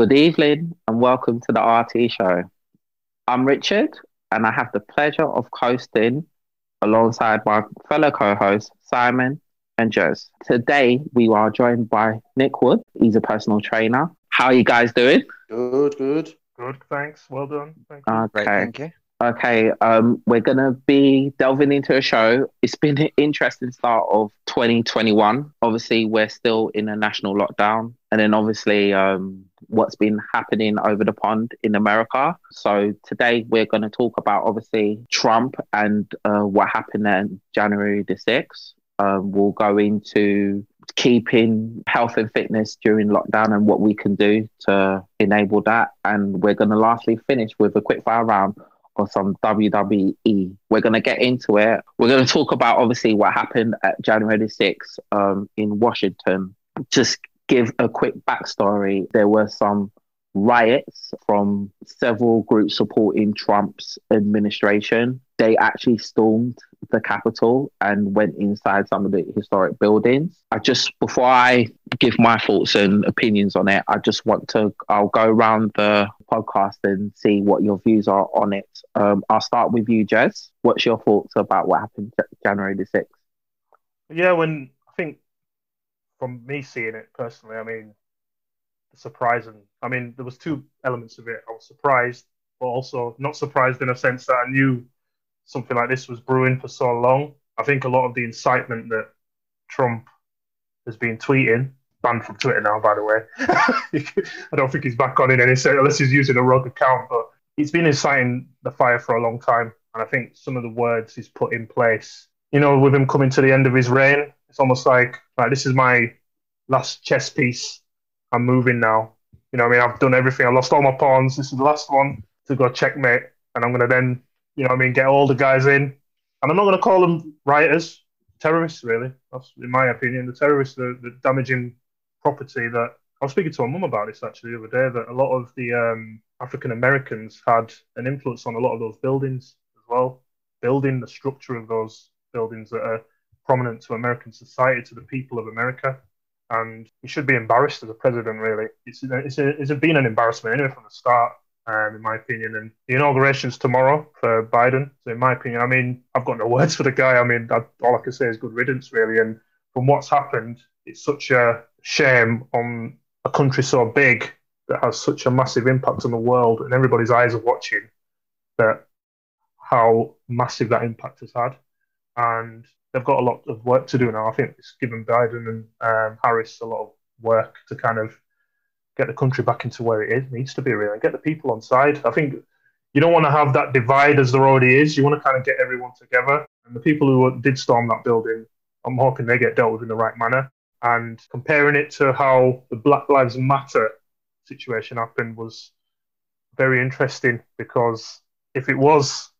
Good evening and welcome to the RT show. I'm Richard and I have the pleasure of co hosting alongside my fellow co-hosts Simon and Jez. Today we are joined by Nick Wood. He's a personal trainer. How are you guys doing? Good, good. Good, thanks. Well done. Thank you. Okay. Great, thank you. Okay, um, we're gonna be delving into a show. It's been an interesting start of 2021. Obviously, we're still in a national lockdown, and then obviously, um, what's been happening over the pond in America. So today, we're going to talk about obviously Trump and uh, what happened on January the 6th. Um, we'll go into keeping health and fitness during lockdown and what we can do to enable that. And we're going to lastly finish with a quick fire round on some WWE. We're going to get into it. We're going to talk about obviously what happened at January the 6th um, in Washington. Just give a quick backstory. There were some riots from several groups supporting Trump's administration. They actually stormed the Capitol and went inside some of the historic buildings. I just, before I give my thoughts and opinions on it, I just want to, I'll go around the podcast and see what your views are on it. Um, I'll start with you, Jez. What's your thoughts about what happened January the 6th? Yeah, when from me seeing it personally, I mean, the surprising. I mean, there was two elements of it. I was surprised, but also not surprised in a sense that I knew something like this was brewing for so long. I think a lot of the incitement that Trump has been tweeting, banned from Twitter now, by the way. I don't think he's back on in any sense unless he's using a rogue account, but he's been inciting the fire for a long time. And I think some of the words he's put in place, you know, with him coming to the end of his reign, it's almost like, like this is my last chess piece. I'm moving now. You know, I mean, I've done everything. I've lost all my pawns. This is the last one to go checkmate, and I'm going to then you know, I mean, get all the guys in. And I'm not going to call them rioters, terrorists, really. That's in my opinion. The terrorists are the damaging property that I was speaking to my mum about this actually the other day. That a lot of the um, African Americans had an influence on a lot of those buildings as well, building the structure of those buildings that are prominent to American society, to the people of America. And he should be embarrassed as a president, really. It's, it's, a, it's been an embarrassment anyway from the start um, in my opinion. And the inauguration's tomorrow for Biden. So, in my opinion, I mean, I've got no words for the guy. I mean, I, all I can say is good riddance, really. And from what's happened, it's such a shame on a country so big that has such a massive impact on the world, and everybody's eyes are watching that how massive that impact has had. And they've got a lot of work to do now. I think it's given Biden and um, Harris a lot of work to kind of get the country back into where it is, needs to be really, get the people on side. I think you don't want to have that divide as there already is. You want to kind of get everyone together. And the people who did storm that building, I'm hoping they get dealt with in the right manner. And comparing it to how the Black Lives Matter situation happened was very interesting because if it was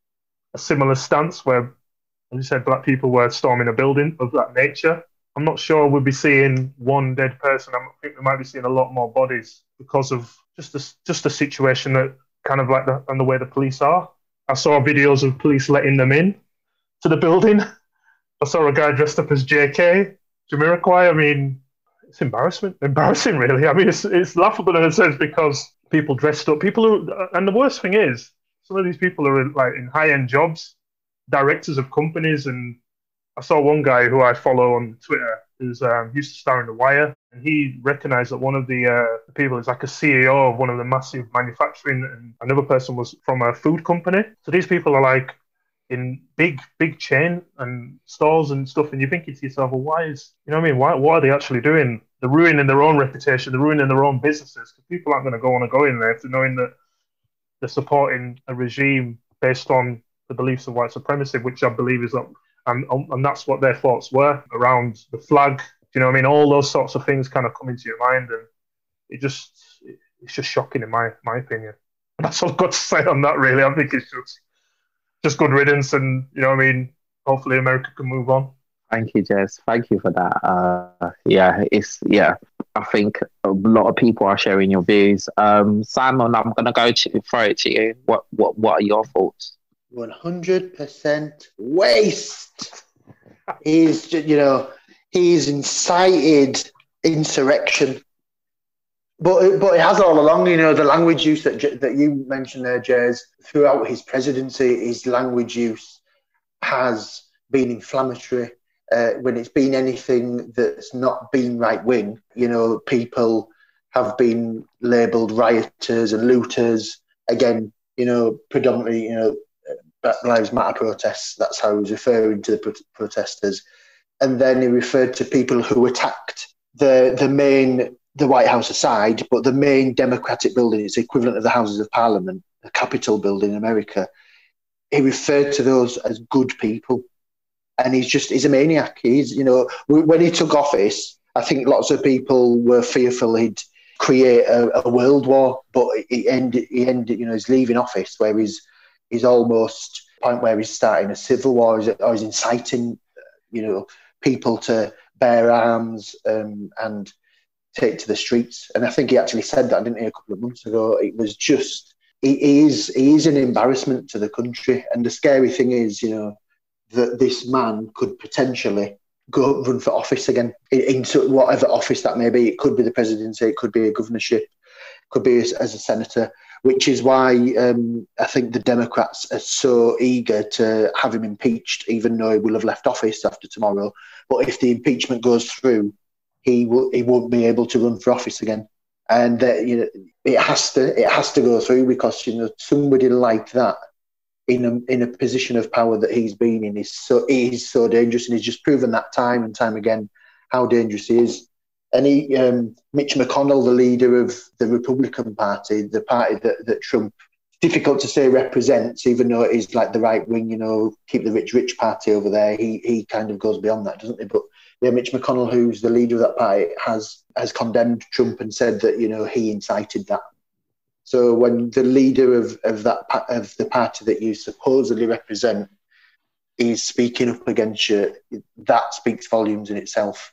a similar stance where, as you said, black people were storming a building of that nature, I'm not sure we'll be seeing one dead person. I think we might be seeing a lot more bodies because of just the, just the situation that kind of like the, and the way the police are. I saw videos of police letting them in to the building. I saw a guy dressed up as JK, Jamiroquai. I mean, it's embarrassment, embarrassing, really. I mean, it's, it's laughable in a sense because people dressed up. People are, and the worst thing is, some of these people are in, like in high end jobs, directors of companies, and I saw one guy who I follow on Twitter who's um, used to star in The Wire, and he recognized that one of the, uh, people is like a CEO of one of the massive manufacturing, and another person was from a food company. So these people are like in big, big chain and stores and stuff, and you're thinking to yourself, well, why is, you know what I mean? Why, what are they actually doing? They're ruining their own reputation, they're ruining their own businesses, because people aren't going to go on and go in there if they're knowing that they're supporting a regime based on the beliefs of white supremacy, which I believe is that and and that's what their thoughts were around the flag. You know, I mean, all those sorts of things kind of come into your mind, and it just it's just shocking in my my opinion. And that's all I've got to say on that. Really, I think it's just just good riddance, and you know, I mean, hopefully America can move on. Thank you, Jez. Thank you for that. Uh, yeah, it's yeah. I think a lot of people are sharing your views. Um, Simon, I'm gonna go to throw it to you. What what what are your thoughts? 100% waste. he's, you know, he's incited insurrection. But but it has all along, you know, the language use that that you mentioned there, Jez, throughout his presidency, his language use has been inflammatory. Uh, when it's been anything that's not been right wing, you know, people have been labelled rioters and looters. Again, you know, predominantly, you know, Black Lives Matter protests. That's how he was referring to the pro- protesters. And then he referred to people who attacked the the main the White House aside, but the main Democratic building, it's the equivalent of the Houses of Parliament, the Capitol building in America. He referred to those as good people. And he's just, he's a maniac. He's, you know, when he took office, I think lots of people were fearful he'd create a, a world war, but he ended, he ended, you know, he's leaving office where he's, he's almost point where he's starting a civil war or he's inciting, you know, people to bear arms um, and take to the streets. And I think he actually said that, didn't he, a couple of months ago? It was just he, he is he is an embarrassment to the country. And the scary thing is, you know, that this man could potentially go run for office again into whatever office that may be. It could be the presidency, it could be a governorship, could be as, as a senator. Which is why um, I think the Democrats are so eager to have him impeached, even though he will have left office after tomorrow. But if the impeachment goes through, he will he won't be able to run for office again. And you know it has to it has to go through because you know somebody like that in a in a position of power that he's been in is so he's so dangerous and he's just proven that time and time again how dangerous he is. And he, um, Mitch McConnell, the leader of the Republican Party, the party that, that Trump difficult to say represents, even though it is like the right wing, you know, keep the rich rich party over there. He he kind of goes beyond that, doesn't he? But yeah, Mitch McConnell, who's the leader of that party, has has condemned Trump and said that you know he incited that. So when the leader of, of that of the party that you supposedly represent is speaking up against you, that speaks volumes in itself.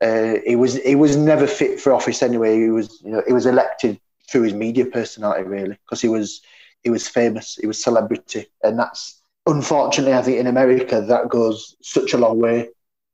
Uh, he was he was never fit for office anyway. He was you know he was elected through his media personality really because he was he was famous, he was celebrity, and that's unfortunately I think in America that goes such a long way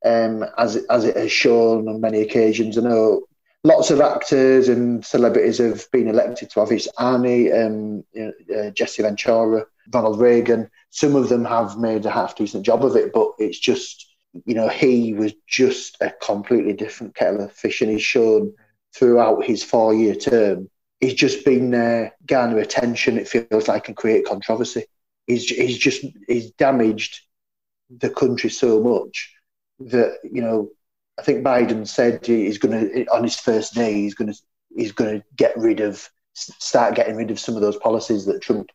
um, as as it has shown on many occasions. I know lots of actors and celebrities have been elected to office. Arnie, um, you know, uh, Jesse Ventura, Ronald Reagan. Some of them have made a half decent job of it, but it's just you know he was just a completely different kettle of fish, and he's shown throughout his four-year term. He's just been there, garner attention. It feels like and create controversy. He's he's just he's damaged the country so much that you know I think Biden said he's going to on his first day he's going to he's going to get rid of start getting rid of some of those policies that Trump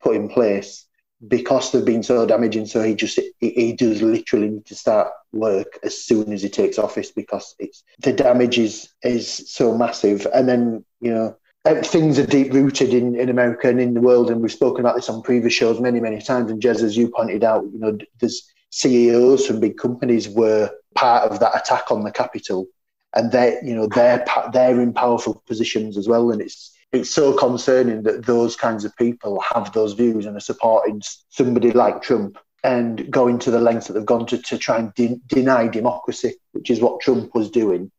put in place because they've been so damaging. So he just he, he does literally need to start work as soon as he takes office because it's the damage is is so massive. And then you know uh, things are deep rooted in, in America and in the world, and we've spoken about this on previous shows many many times. And Jez, as you pointed out, you know there's CEOs from big companies were part of that attack on the Capitol. and they, you know, they're they're in powerful positions as well, and it's it's so concerning that those kinds of people have those views and are supporting somebody like Trump and going to the lengths that they've gone to to try and de- deny democracy, which is what Trump was doing.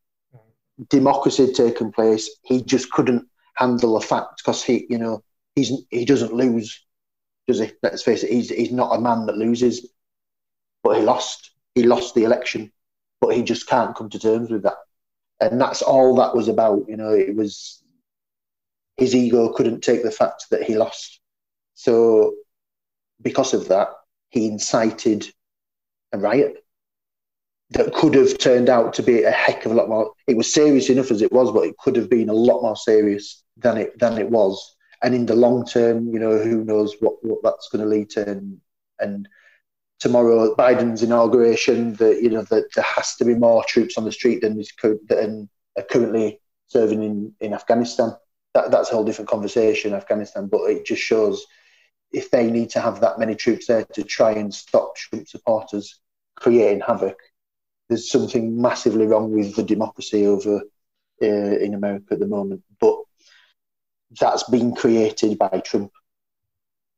Democracy had taken place. He just couldn't handle the fact because he, you know, he's he doesn't lose, does he? Let's face it, he's he's not a man that loses but he lost. He lost the election, but he just can't come to terms with that. And that's all that was about. You know, it was his ego couldn't take the fact that he lost. So, because of that, he incited a riot that could have turned out to be a heck of a lot more. It was serious enough as it was, but it could have been a lot more serious than it than it was. And in the long term, you know, who knows what, what that's going to lead to, and, and tomorrow Biden's inauguration that you know that there has to be more troops on the street than is than are currently serving in, in Afghanistan. That, that's a whole different conversation, Afghanistan. But it just shows if they need to have that many troops there to try and stop Trump supporters creating havoc, there's something massively wrong with the democracy over uh, in America at the moment. But that's been created by Trump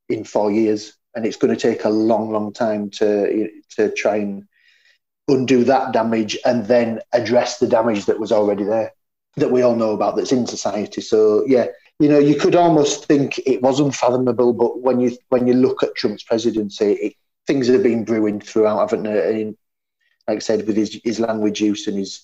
in four years and it's going to take a long, long time to to try and undo that damage and then address the damage that was already there. That we all know about that's in society. So yeah, you know, you could almost think it was unfathomable, but when you when you look at Trump's presidency, it, things have been brewing throughout, haven't they? And like I said, with his, his language use and his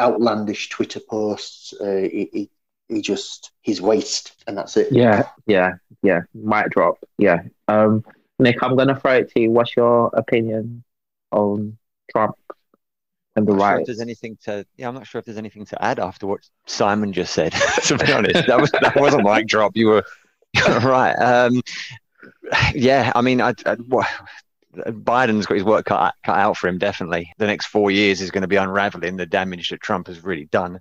outlandish Twitter posts, uh, he, he, he just he's waste, and that's it. Yeah, yeah, yeah. Might drop. Yeah. Um, Nick, I'm gonna throw it to you. What's your opinion on Trump and the right? Sure if there's anything to yeah, I'm not sure if there's anything to add after what Simon just said. to be honest, that was that was a mic drop. You were right. Um, yeah, I mean, I, I, Biden's got his work cut, cut out for him, definitely. The next four years is going to be unraveling the damage that Trump has really done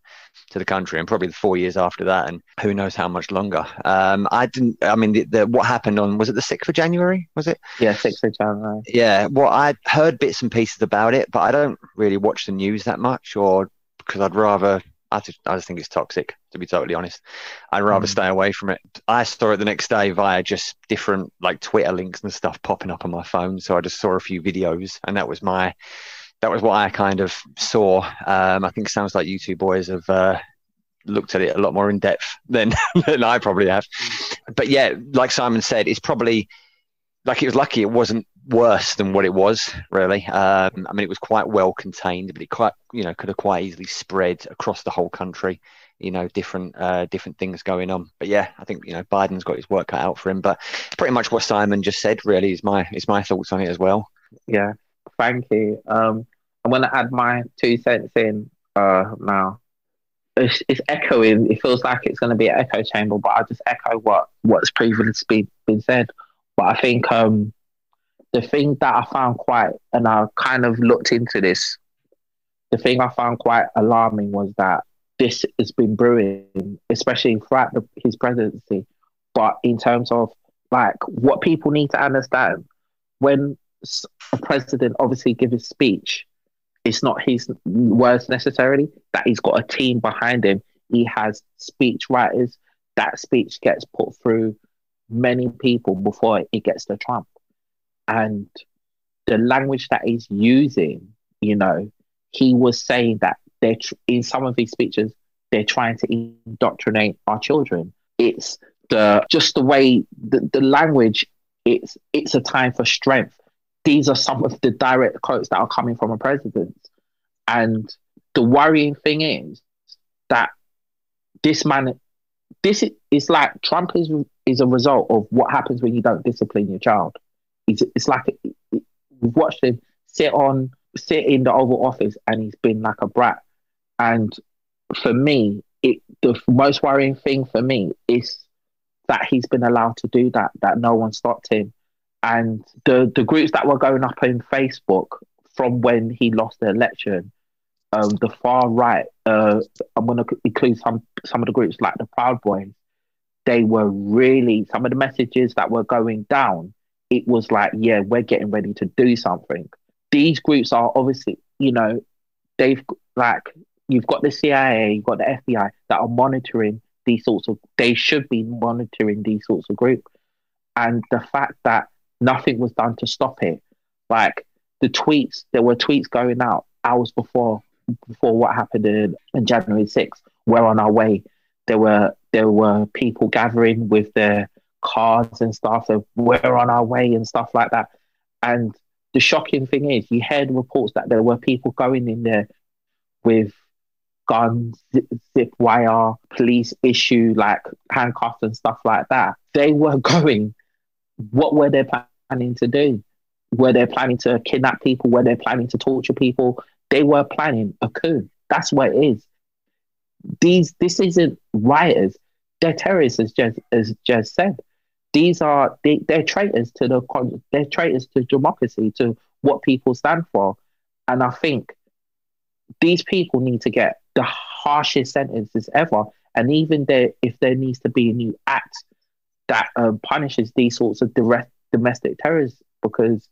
to the country, and probably the four years after that, and who knows how much longer. Um, I didn't, I mean, the, the, what happened on, was it the 6th of January? Was it? Yeah, 6th of January. Yeah, well, I heard bits and pieces about it, but I don't really watch the news that much, or because I'd rather I just, I just think it's toxic, to be totally honest. I'd rather mm. stay away from it. I saw it the next day via just different like Twitter links and stuff popping up on my phone. So I just saw a few videos, and that was my, that was what I kind of saw. Um, I think it sounds like you two boys have uh, looked at it a lot more in depth than than I probably have. But yeah, like Simon said, it's probably like it was lucky it wasn't worse than what it was really. Um, i mean it was quite well contained but it quite you know could have quite easily spread across the whole country you know different uh, different things going on. But yeah i think you know biden's got his work cut out for him but pretty much what simon just said really is my is my thoughts on it as well. Yeah thank you. Um i'm going to add my two cents in uh now. It's, it's echoing. It feels like it's going to be an echo chamber but i just echo what what's previously been been said. But I think um, the thing that I found quite, and I kind of looked into this, the thing I found quite alarming was that this has been brewing, especially throughout the, his presidency. But in terms of like what people need to understand, when a president obviously gives his speech, it's not his words necessarily, that he's got a team behind him. He has speech writers. That speech gets put through many people before it gets to Trump. And the language that he's using, you know, he was saying that they're tr- in some of these speeches, they're trying to indoctrinate our children. It's the just the way the, the language, it's it's a time for strength. These are some of the direct quotes that are coming from a president. And the worrying thing is that this man this is like Trump is is a result of what happens when you don't discipline your child. It's, it's like we've watched him sit on sit in the Oval Office and he's been like a brat. And for me, it the most worrying thing for me is that he's been allowed to do that, that no one stopped him. And the the groups that were going up in Facebook from when he lost the election, um, the far right, uh, I'm going to include some some of the groups like the Proud Boys, they were really some of the messages that were going down. It was like, yeah, we're getting ready to do something. These groups are obviously, you know, they've like you've got the CIA, you've got the FBI that are monitoring these sorts of. They should be monitoring these sorts of groups, and the fact that nothing was done to stop it, like the tweets, there were tweets going out hours before before what happened in, in January 6th. We're on our way. There were there were people gathering with their cars and stuff. So we're on our way and stuff like that. And the shocking thing is, you heard reports that there were people going in there with guns, zip, zip wire, police issue, like handcuffs and stuff like that. They were going. What were they planning to do? Were they planning to kidnap people? Were they planning to torture people? They were planning a coup. That's what it is these this isn't rioters. They're terrorists, as just as just said. These are they, they're traitors to the they're traitors to democracy, to what people stand for. And I think these people need to get the harshest sentences ever. And even there, if there needs to be a new act that um, punishes these sorts of direct domestic terrorists, because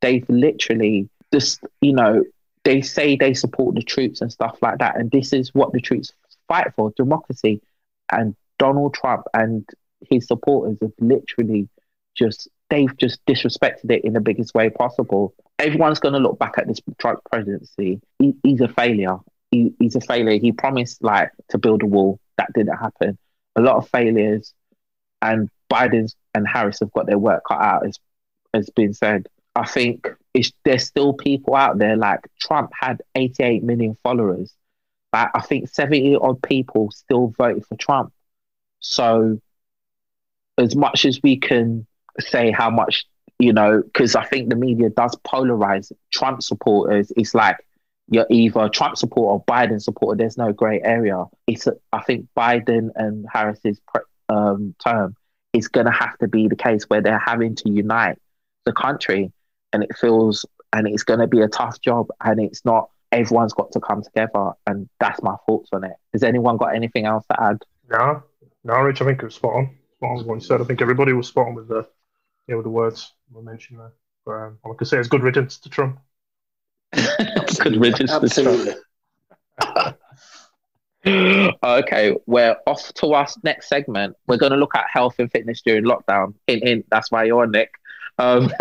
they've literally just, you know, they say they support the troops and stuff like that. And this is what the troops fight for democracy. And Donald Trump and his supporters have literally just, they've just disrespected it in the biggest way possible. Everyone's going to look back at this Trump presidency. He, he's a failure. he, he's a failure. He promised like to build a wall. That didn't happen. A lot of failures, and Biden and Harris have got their work cut out. As has been said, I think there's still people out there like Trump had 88 million followers, but I think 70 odd people still voted for Trump. So, as much as we can say how much you know, because I think the media does polarize Trump supporters. It's like you're either Trump supporter or Biden supporter. There's no grey area. It's I think Biden and Harris's um, term is going to have to be the case where they're having to unite the country, and it feels and it's going to be a tough job, and it's not. Everyone's got to come together, and that's my thoughts on it. Has anyone got anything else to add? No, no, Rich. I think it was spot on. Spot on what you said. I think everybody was spot on with the, yeah, with the words we mentioned there. But um, all I can say is good riddance to Trump. good riddance Absolutely. to Trump. okay, we're off to our next segment. We're going to look at health and fitness during lockdown. Hint, hint. That's why you're on, Nick. Um,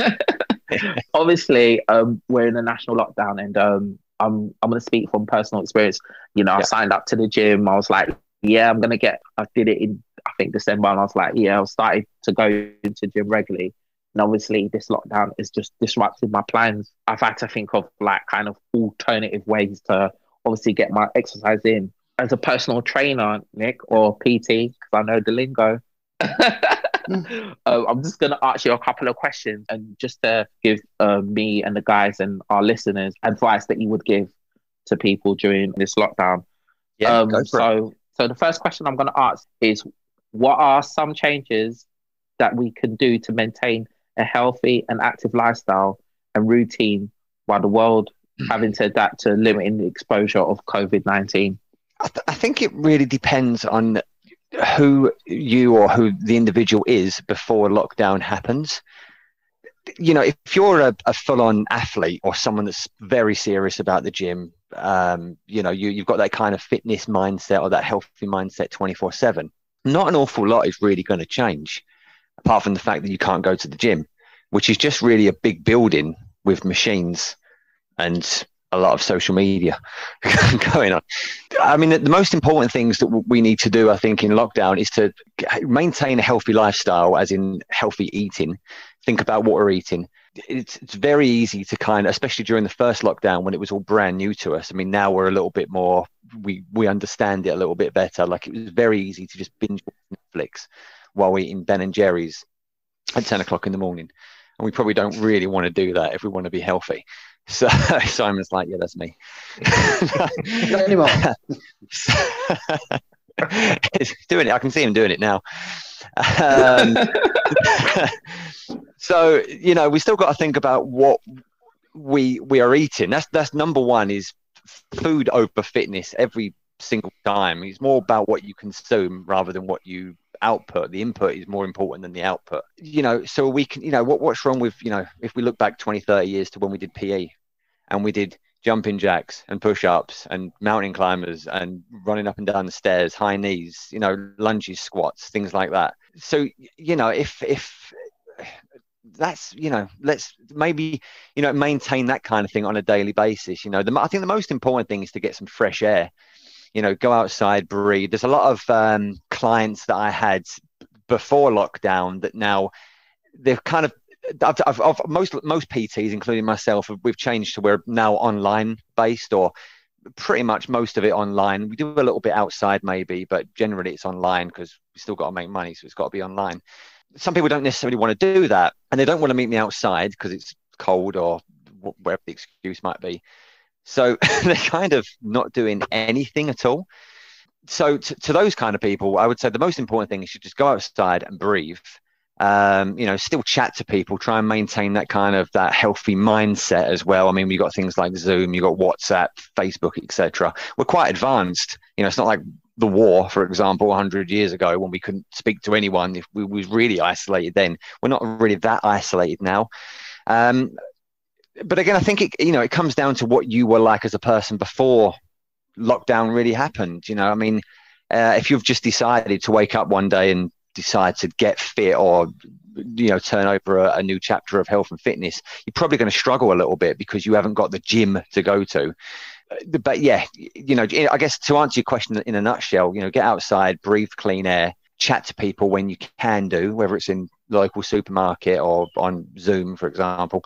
obviously, um, we're in a national lockdown, and um, I'm I'm going to speak from personal experience. You know, yeah. I signed up to the gym. I was like, yeah, I'm going to get. I did it in I think December, and I was like, yeah, I started to go into gym regularly. And obviously, this lockdown has just disrupted my plans. I've had to think of like kind of alternative ways to obviously get my exercise in. As a personal trainer, Nick, or PT, because I know the lingo, uh, I'm just going to ask you a couple of questions and just to give uh, me and the guys and our listeners advice that you would give to people during this lockdown. Yeah, um, so, it. so the first question I'm going to ask is what are some changes that we can do to maintain a healthy and active lifestyle and routine while the world having to adapt to limiting the exposure of COVID 19? I, th- I, think it really depends on who you or who the individual is before lockdown happens. You know, if you're a, a full on athlete or someone that's very serious about the gym, um, you know, you, you've got that kind of fitness mindset or that healthy mindset 24 7, not an awful lot is really going to change apart from the fact that you can't go to the gym, which is just really a big building with machines and a lot of social media going on. I mean, the most important things that we need to do, I think, in lockdown is to maintain a healthy lifestyle, as in healthy eating. Think about what we're eating. It's, it's very easy to kind of, especially during the first lockdown when it was all brand new to us. I mean, now we're a little bit more, we, we understand it a little bit better. Like it was very easy to just binge Netflix while we're eating Ben and Jerry's at 10 o'clock in the morning. And we probably don't really want to do that if we want to be healthy. So Simon's like, yeah, that's me. He's doing it. I can see him doing it now. Um, so you know, we still got to think about what we we are eating. That's that's number one. Is food over fitness every single time. It's more about what you consume rather than what you output. The input is more important than the output. You know, so we can, you know, what, what's wrong with, you know, if we look back 20, 30 years to when we did PE and we did jumping jacks and push ups and mountain climbers and running up and down the stairs, high knees, you know, lunges, squats, things like that. So, you know, if, if, that's you know let's maybe you know maintain that kind of thing on a daily basis you know the, i think the most important thing is to get some fresh air you know, go outside, breathe. There's a lot of um, clients that I had before lockdown that now they've kind of I've, I've, I've, most most PTs, including myself, we've changed to we're now online based, or pretty much most of it online. We do a little bit outside, maybe, but generally it's online because we still got to make money, so it's got to be online. Some people don't necessarily want to do that, and they don't want to meet me outside because it's cold or whatever the excuse might be. So they're kind of not doing anything at all. So to, to, those kind of people, I would say the most important thing is you just go outside and breathe. Um, you know, still chat to people, try and maintain that kind of that healthy mindset as well. I mean, we've got things like Zoom, you've got WhatsApp, Facebook, etc. We're quite advanced. You know, it's not like the war, for example, 100 years ago when we couldn't speak to anyone if we was really isolated then. We're not really that isolated now. Um, but again, I think it you know it comes down to what you were like as a person before lockdown really happened. You know, I mean, uh, if you've just decided to wake up one day and decide to get fit or you know turn over a, a new chapter of health and fitness, you're probably going to struggle a little bit because you haven't got the gym to go to. but yeah, you know, I guess to answer your question in a nutshell, you know, get outside, breathe clean air, chat to people when you can do, whether it's in local supermarket or on Zoom, for example,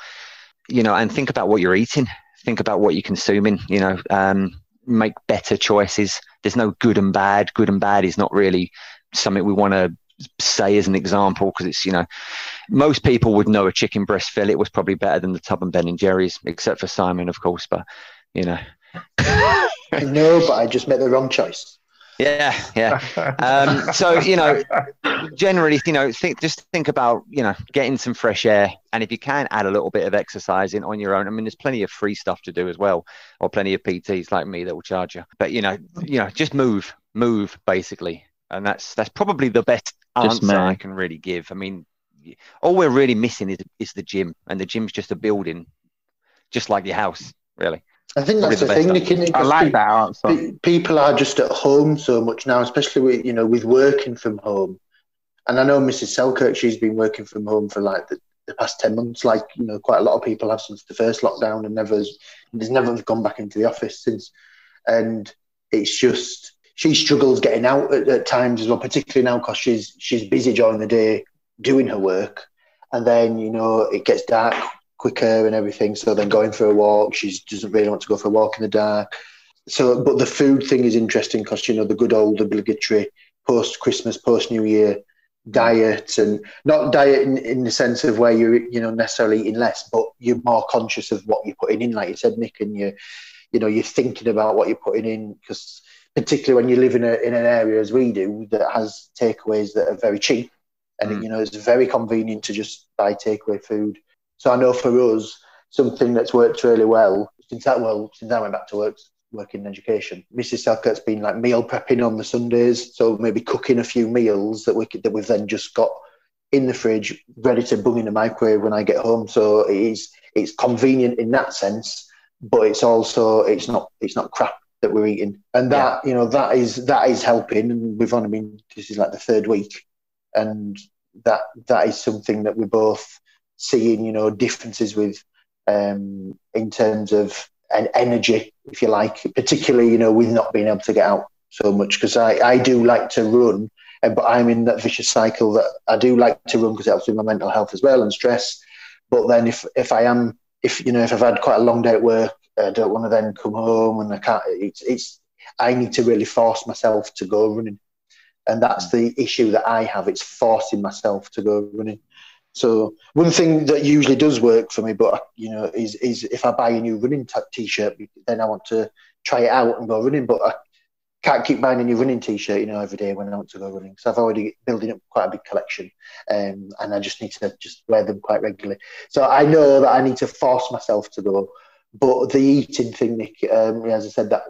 you know, and think about what you're eating, think about what you're consuming, you know, um, make better choices. There's no good and bad. Good and bad is not really something we want to say as an example because it's you know most people would know a chicken breast fillet was probably better than the tub and ben and jerry's except for simon of course but you know. No but i just made the wrong choice. Yeah yeah. Um, so you know generally you know think just think about you know getting some fresh air and if you can add a little bit of exercising on your own. I mean there's plenty of free stuff to do as well or plenty of pts like me that will charge you. But you know you know just move move basically and that's that's probably the best answer I can really give. I mean, all we're really missing is is the gym, and the gym's just a building, just like your house, really. I think that's the, the thing, Nicky. I like that answer. People are just at home so much now, especially with you know with working from home. And I know Mrs. Selkirk, she's been working from home for like the, the past ten months, like you know, quite a lot of people have since the first lockdown, and never has never gone back into the office since. And it's just she struggles getting out at, at times as well, particularly now because she's she's busy during the day doing her work, and then you know it gets dark quicker and everything. So then going for a walk, she doesn't really want to go for a walk in the dark. So, but the food thing is interesting because you know the good old obligatory post Christmas, post New Year diet, and not diet in, in the sense of where you're you know necessarily eating less, but you're more conscious of what you're putting in, like you said, Nick, and you you know you're thinking about what you're putting in because particularly when you live in, a, in an area as we do that has takeaways that are very cheap. And, mm. you know, it's very convenient to just buy takeaway food. So I know for us, something that's worked really well since that, well, since I went back to work, work in education, Mrs. Selkirk's been like meal prepping on the Sundays. So maybe cooking a few meals that we that we've then just got in the fridge, ready to bung in the microwave when I get home. So it is, it's convenient in that sense, but it's also, it's not, it's not crap that we're eating, and that yeah. you know that is that is helping. And we've only been this is like the third week, and that that is something that we're both seeing. You know differences with um, in terms of an energy, if you like, particularly you know with not being able to get out so much because I I do like to run. and But I'm in that vicious cycle that I do like to run because it helps with my mental health as well and stress. But then if if I am if you know if I've had quite a long day at work I don't want to then come home and I can't. It's, it's I need to really force myself to go running, and that's the issue that I have. It's forcing myself to go running. So one thing that usually does work for me, but you know, is is if I buy a new running t- shirt then I want to try it out and go running. But I can't keep buying a new running t-shirt, you know, every day when I want to go running. So I've already building up quite a big collection, um, and I just need to just wear them quite regularly. So I know that I need to force myself to go. But the eating thing, Nick, um, as I said, that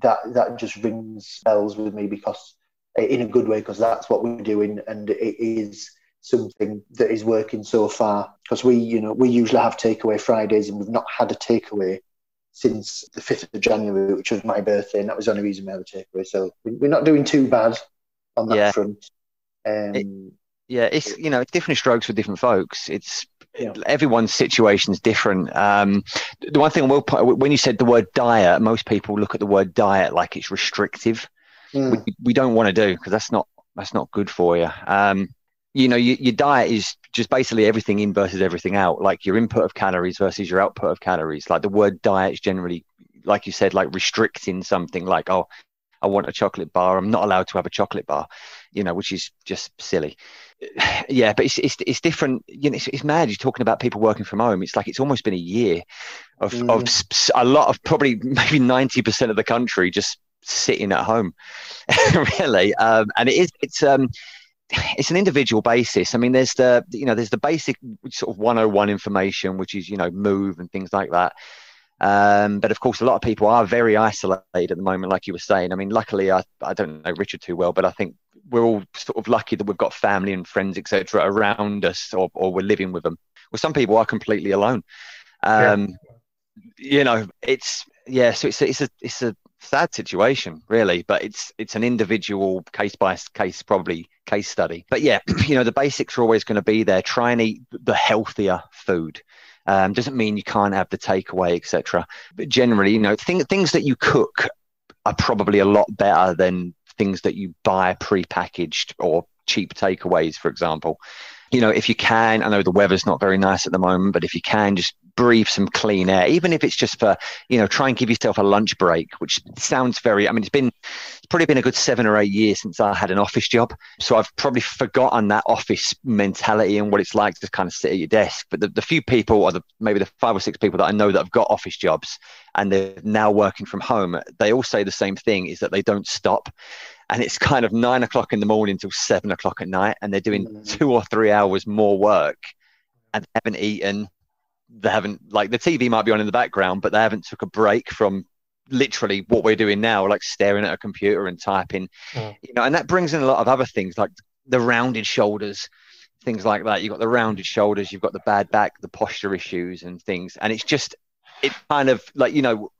that that just rings bells with me because in a good way because that's what we're doing and it is something that is working so far. Because we you know we usually have takeaway fridays and we've not had a takeaway since the 5th of january which was my birthday and that was the only reason we had a takeaway. So we're not doing too bad on that yeah. front. Um, it, yeah it's you know it's different strokes for different folks. It's yeah. everyone's situation is different. Um, the one thing I will when you said the word diet, most people look at the word diet like it's restrictive. Mm. We, we, don't want to do because that's not that's not good for you. Um, you know, you, your diet is just basically everything in versus everything out. Like your input of calories versus your output of calories. Like the word diet is generally, like you said, like restricting something. Like oh, I want a chocolate bar. I'm not allowed to have a chocolate bar. You know, which is just silly yeah, but it's, it's, it's different. You know, it's, it's, mad. You're talking about people working from home. It's like it's almost been a year of, mm. of a lot of probably maybe 90% of the country just sitting at home, really. Um, and it is, it's, um, it's an individual basis. I mean, there's the, you know, there's the basic sort of 101 information, which is, you know, move and things like that. Um, but of course, a lot of people are very isolated at the moment, like you were saying. I mean, luckily, I, I don't know Richard too well, but I think we're all sort of lucky that we've got family and friends, etc., around us, or, or we're living with them. Well, some people are completely alone. Um, yeah. You know, it's yeah. So it's a, it's a it's a sad situation, really, but it's it's an individual case by case, probably case study. But yeah, you know, the basics are always going to be there. Try and eat the healthier food. Um, doesn't mean you can't have the takeaway, etc. But generally, you know, thing, things that you cook are probably a lot better than things that you buy pre-packaged or cheap takeaways, for example. You know, if you can, I know the weather's not very nice at the moment, but if you can, just breathe some clean air, even if it's just for, you know, try and give yourself a lunch break, which sounds very, I mean, it's been, it's probably been a good seven or eight years since I had an office job. So I've probably forgotten that office mentality and what it's like to kind of sit at your desk. But the, the few people, or the, maybe the five or six people that I know that have got office jobs and they're now working from home, they all say the same thing is that they don't stop and it's kind of nine o'clock in the morning till seven o'clock at night, and they're doing mm. two or three hours more work, and haven't eaten, they haven't like the TV might be on in the background, but they haven't took a break from literally what we're doing now, like staring at a computer and typing, mm. you know, and that brings in a lot of other things like the rounded shoulders, things like that. You've got the rounded shoulders, you've got the bad back, the posture issues and things, and it's just it kind of like you know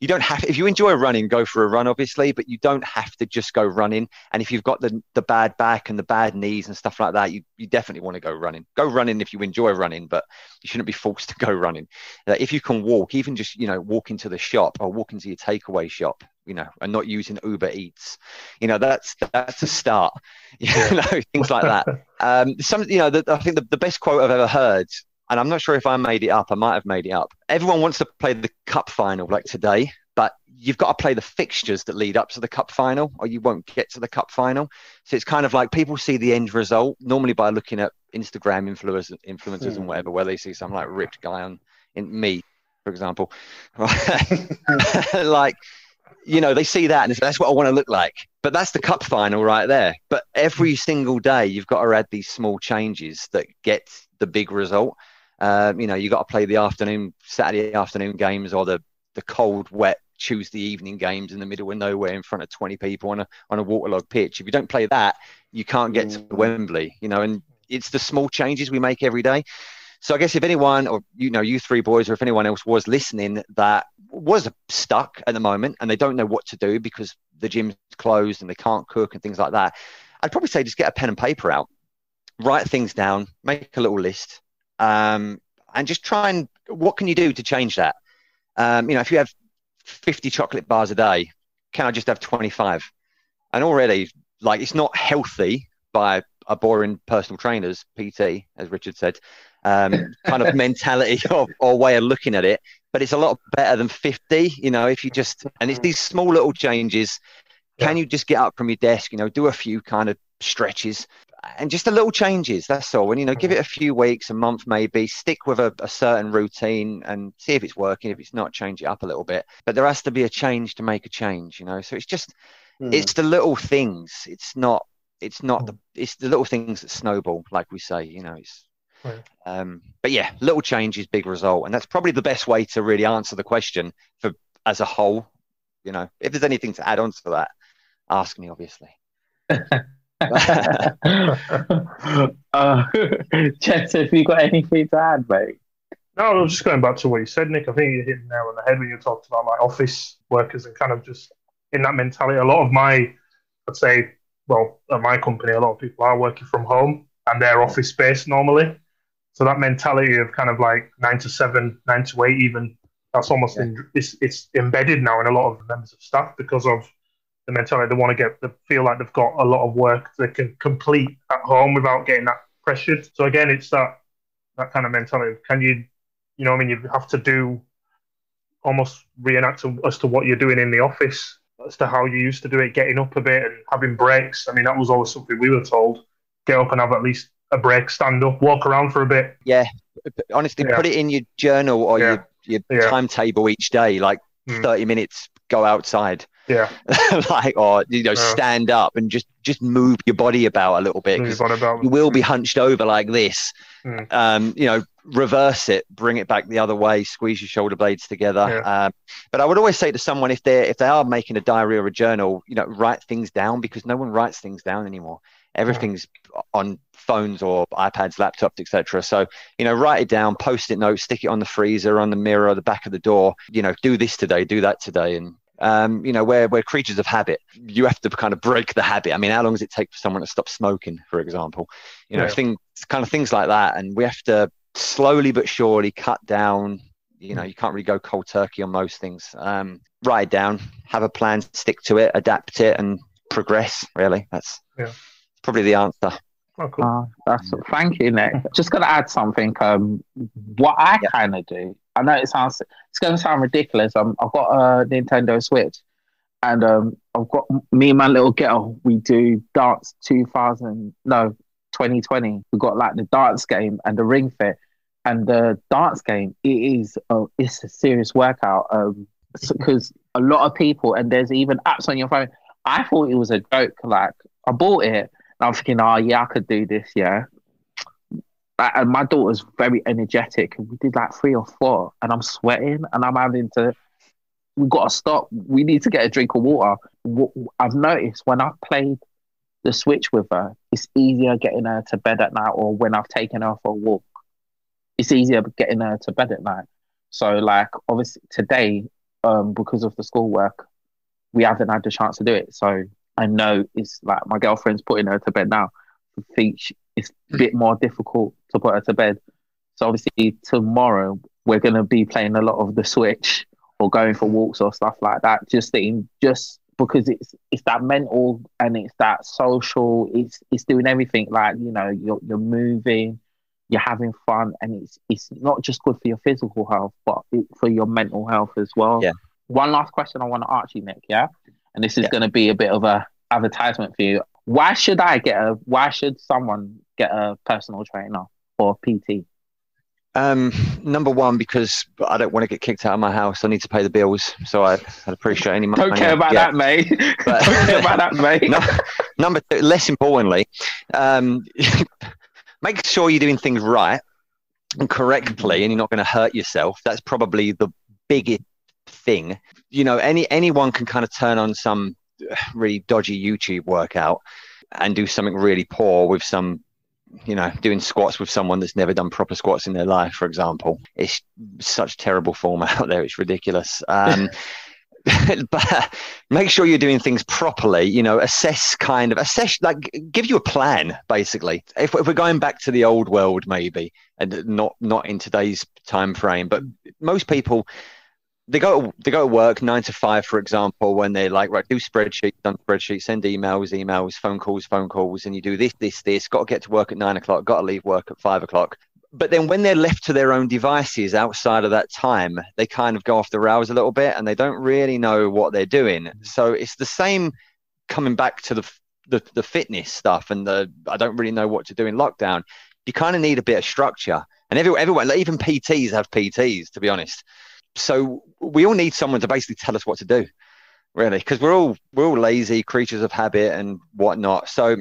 you don't have if you enjoy running go for a run obviously but you don't have to just go running. And if you've got the the bad back and the bad knees and stuff like that you, you definitely want to go running. Go running if you enjoy running but you shouldn't be forced to go running. Uh, if you can walk even just you know walk into the shop or walk into your takeaway shop you know and not using uber eats you know that's that's a start. You know things like that. Um some you know the, i think the, the best quote i've ever heard and I'm not sure if I made it up. I might have made it up. Everyone wants to play the cup final like today, but you've got to play the fixtures that lead up to the cup final, or you won't get to the cup final. So it's kind of like people see the end result normally by looking at Instagram influencers, influencers mm. and whatever, where they see some like ripped guy on in me, for example, like you know they see that and that's what I want to look like. But that's the cup final right there. But every single day you've got to add these small changes that get the big result. Uh, you know, you got to play the afternoon, Saturday afternoon games or the, the cold, wet Tuesday evening games in the middle of nowhere in front of 20 people on a, on a waterlogged pitch. If you don't play that, you can't get to mm. Wembley, you know, and it's the small changes we make every day. So I guess if anyone, or you know, you three boys, or if anyone else was listening that was stuck at the moment and they don't know what to do because the gym's closed and they can't cook and things like that, I'd probably say just get a pen and paper out, write things down, make a little list, um, and just try and what can you do to change that? Um, you know, if you have 50 chocolate bars a day, can I just have 25? And already, like, it's not healthy by a boring personal trainer's PT, as Richard said, um, kind of mentality or, or way of looking at it. But it's a lot better than 50, you know, if you just, and it's these small little changes. Can you just get up from your desk, you know, do a few kind of stretches, and just a little changes. That's all. And you know, give it a few weeks, a month maybe. Stick with a, a, certain routine and see if it's working. If it's not, change it up a little bit. But there has to be a change to make a change. You know, so it's just mm. it's the little things. It's not it's not the it's the little things that snowball, like we say. You know, it's. Right. Um, but yeah, little changes, big result, and that's probably the best way to really answer the question for as a whole. You know, if there's anything to add on to that, ask me, obviously. uh, Jez, have you got anything to add, mate? No, I was just going back to what you said, Nick. I think you hit the nail on the head when you talked about like office workers and kind of just in that mentality. A lot of my, I'd say, well, at my company, a lot of people are working from home and they're office space normally. So that mentality of kind of like nine to seven, nine to eight, even that's almost yeah. in, it's, it's embedded now in a lot of members of staff because of the mentality they want to get they feel like they've got a lot of work they can complete at home without getting that pressured. So again, it's that that kind of mentality. Can you, you know, I mean, you have to do almost reenact as to what you're doing in the office as to how you used to do it, getting up a bit and having breaks. I mean, that was always something we were told: get up and have at least a break, stand up, walk around for a bit. Yeah, honestly, yeah. put it in your journal or yeah. your your yeah. timetable each day, like mm. thirty minutes. Go outside yeah. like, or you know, yeah. stand up and just just move your body about a little bit because you will be hunched over like this. Mm. Um, you know, reverse it, bring it back the other way, squeeze your shoulder blades together. Yeah. Um, but I would always say to someone if they if they are making a diary or a journal, you know, write things down because no one writes things down anymore. Everything's yeah. on phones or iPads, laptops, etc. So you know, write it down, post it note, stick it on the freezer, on the mirror, the back of the door. You know, do this today, do that today, and um, you know, we're, we're creatures of habit. You have to kind of break the habit. I mean, how long does it take for someone to stop smoking, for example? You know, yeah. things, kind of things like that. And we have to slowly but surely cut down. You know, you can't really go cold turkey on most things. Um, write it down, have a plan, stick to it, adapt it, and progress. Really, that's Yeah. probably the answer. Oh, cool. Uh, that's thank you, Nick. Just gonna add something. Um, what I Yeah. kind of do. I know it sounds it's gonna sound ridiculous. Um, I've got a Nintendo Switch, and um, I've got me and my little girl. We do dance two thousand no twenty twenty. We got like the dance game and the Ring Fit, and the dance game. It is uh, it's a serious workout. Um, because a lot of people and there's even apps on your phone. I thought it was a joke. Like I bought it. And I'm thinking, oh yeah, I could do this, yeah. And my daughter's very energetic, and we did like three or four, and I'm sweating, and I'm having to. We got to stop. We need to get a drink of water. I've noticed when I've played the Switch with her, it's easier getting her to bed at night, or when I've taken her for a walk, it's easier getting her to bed at night. So, like, obviously today, um, because of the schoolwork, we haven't had the chance to do it. So I know it's like my girlfriend's putting her to bed now. I think she- it's a bit more difficult to put her to bed. So obviously tomorrow we're gonna be playing a lot of the Switch or going for walks or stuff like that. Just thinking, just because it's it's that mental and it's that social. It's it's doing everything like you know you're you're moving, you're having fun, and it's it's not just good for your physical health, but it, for your mental health as well. Yeah. One last question I want to ask you, Nick. Yeah, and this is Yeah. going to be a bit of a advertisement for you. Why should I get a? Why should someone get a personal trainer or PT? Um, number one, because I don't want to get kicked out of my house. I need to pay the bills, so I, I'd appreciate any money. Don't care about Yeah. that, mate. But- Don't care about that, mate. No, number two, less importantly, um, make sure you're doing things right and correctly, and you're not going to hurt yourself. That's probably the biggest thing. You know, any anyone can kind of turn on some really dodgy YouTube workout and do something really poor with some. You know, doing squats with someone that's never done proper squats in their life, for example, it's such terrible form out there. It's ridiculous. Um, but make sure you're doing things properly you know assess kind of assess like give you a plan basically if, if we're going back to the old world maybe and not not in today's time frame but most people they go they go to work nine to five for example when they're like right do spreadsheets done spreadsheets send emails emails phone calls phone calls and you do this this this got to get to work at nine o'clock got to leave work at five o'clock but then when they're left to their own devices outside of that time, they kind of go off the rails a little bit and they don't really know what they're doing. Mm-hmm. So it's the same coming back to the the, the fitness stuff and the I don't really know what to do in lockdown. You kind of need a bit of structure, and everyone, everyone, like even PTs have PTs, to be honest. So we all need someone to basically tell us what to do, really, because we're all we're all lazy creatures of habit and whatnot. So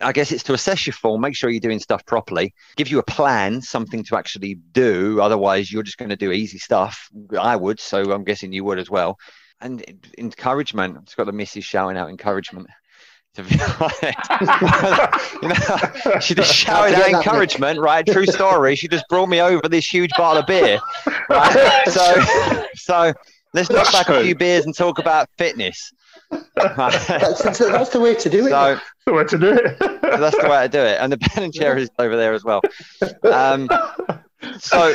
I guess it's to assess your form, make sure you're doing stuff properly, give you a plan, something to actually do. Otherwise, you're just going to do easy stuff. I would, so I'm guessing you would as well. And encouragement. It's got the missus shouting out encouragement. To be honest, you know, she just shouted Forget out encouragement, right? True story. She just brought me over this huge bottle of beer, right? So, so let's knock back a few beers and talk about fitness. That's, that's, that's the way to do it. So, the way to do it. so that's the way to do it. And the pen and chair is over there as well. Um, so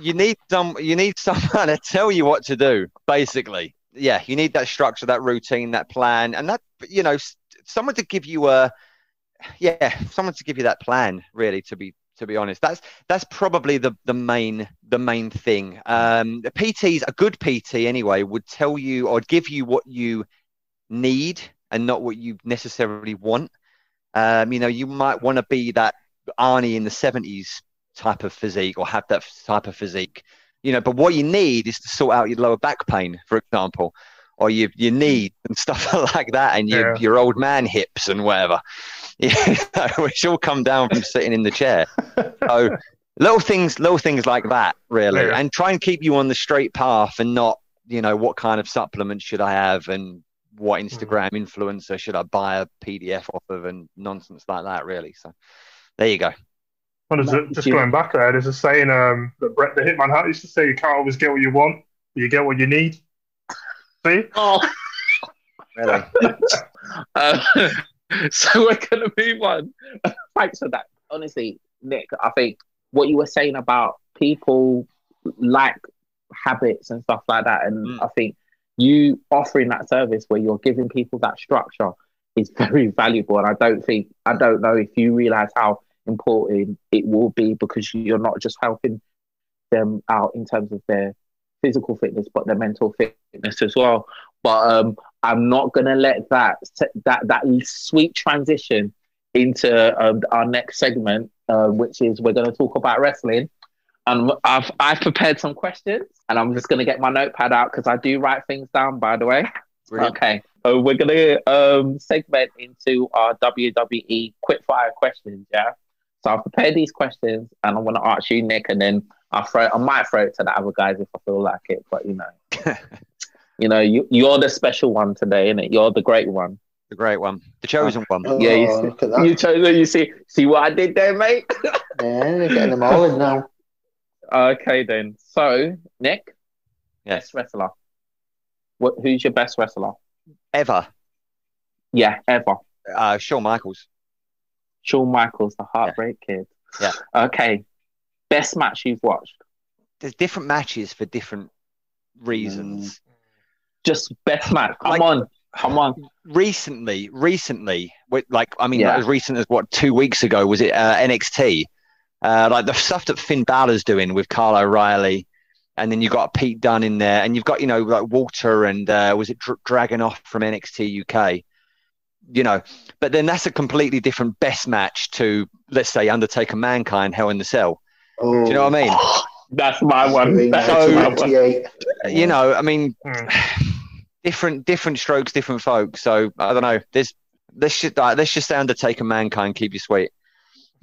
you need some you need someone to tell you what to do, basically. Yeah, you need that structure, that routine, that plan, and that you know, s- someone to give you a yeah, someone to give you that plan, really, to be to be honest. That's that's probably the the main the main thing. Um the PTs, a good PT anyway, would tell you or give you what you need and not what you necessarily want. Um, you know, you might want to be that Arnie in the 70s type of physique or have that type of physique, you know, but what you need is to sort out your lower back pain, for example, or your, your knee and stuff like that, and your, Yeah. your old man hips and whatever, you know, which all come down from sitting in the chair. So little things, little things like that, really, Yeah. and try and keep you on the straight path and not, you know, what kind of supplements should I have and what Instagram influencer should I buy a PDF off of and nonsense like that, really. So there you go. Well, there's a, just going back there, there's a saying um, that Bret the Hitman Hart used to say: "You can't always get what you want, but you get what you need." See, Oh, Really. uh, so we're gonna move on. Thanks for that. Honestly, Nick, I think what you were saying about people like habits and stuff like that, and Mm. I think you offering that service where you're giving people that structure is very valuable. And I don't think I don't know if you realize how important it will be because you're not just helping them out in terms of their physical fitness, but their mental fitness as well. But um, I'm not gonna let that that that sweet transition into um, our next segment, uh, which is we're gonna talk about wrestling. And I've I've prepared some questions, and I'm just gonna get my notepad out because I do write things down. By the way, Brilliant. okay. So we're gonna um, segment into our WWE quickfire questions. Yeah. So I've prepared these questions, and I'm gonna ask you, Nick, and then I'll throw. I might throw it to the other guys if I feel like it. But you know, you know, you you're the special one today, innit? You're the great one. The great one, the chosen one. Oh, Yeah, you see- look at that. You chose it. You see, see what I did there, mate. Yeah, they're getting them all in now. okay, then. So, Nick, Yes. best wrestler. What? Who's your best wrestler? Ever, Yeah, ever. uh, Shawn Michaels. Shawn Michaels, the Heartbreak Kid. Yeah. Okay. Best match you've watched? There's different matches for different reasons. Just best match. Come Like- on. Come on. Recently, recently, with like I mean, Yeah. as recent as what two weeks ago was it uh, NXT? Uh, like the stuff that Finn Balor's doing with Kyle O'Reilly, and then you've got Pete Dunne in there, and you've got you know like Walter and uh, was it Dr- Dragunov from NXT UK? You know, but then that's a completely different best match to let's say Undertaker Mankind Hell in the Cell. Oh, Do you know what I mean? That's my one. That's So- my one. You know, I mean, Mm. different different strokes, different folks. So I don't know. There's let's just let's just say Undertaker Mankind keep you sweet.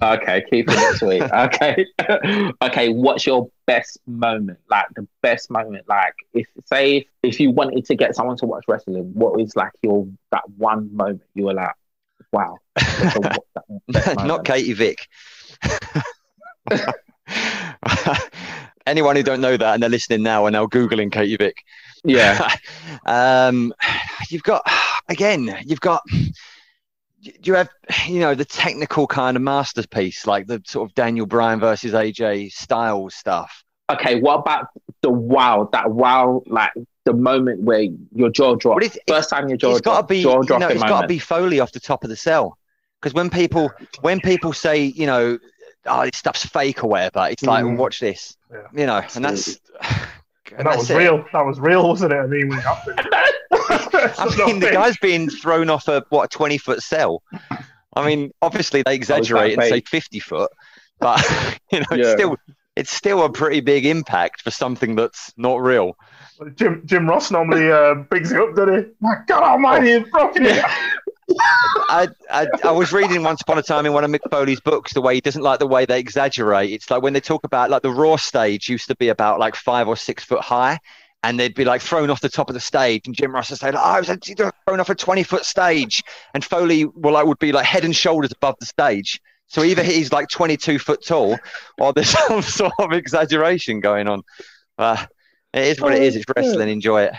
Okay, keep it sweet. Okay. okay, what's your best moment? Like the best moment. Like if say if, if you wanted to get someone to watch wrestling, what is like your that one moment you were like, wow. a- Not. Katie Vick. Anyone who don't know that and they're listening now are now googling Katie Vick. Yeah. um, you've got again. You've got. Do you have, you know, the technical kind of masterpiece, like the sort of Daniel Bryan versus AJ Styles stuff. Okay, what about the wow? That wow, like the moment where your jaw drops. It's, First time your jaw it's got to be, jaw you know, dropping it's got to be Foley off the top of the cell. Because when people, when people say, you know, oh, this stuff's fake or whatever, it's like, Mhm. watch this, Yeah. you know, and that's, And that was it. real. That was real, wasn't it? I mean, when it happened. I mean, the guy's being thrown off a what a twenty foot cell. I mean, obviously they exaggerate and say fifty foot, but you know, it's still it's still a pretty big impact for something that's not real. Jim Jim Ross normally uh, bigs it up, doesn't he? My God Almighty, it's broken it. I, I I was reading once upon a time in one of Mick Foley's books the way he doesn't like the way they exaggerate. It's like when they talk about like the Raw stage used to be about like five or six foot high. And they'd be like thrown off the top of the stage, and Jim Ross would say, like, "Oh, I was thrown off a twenty-foot stage," and Foley well, like would be like head and shoulders above the stage. So either he's like twenty-two foot tall, or there's some sort of exaggeration going on. Uh, it is what it is. It's wrestling. Enjoy it.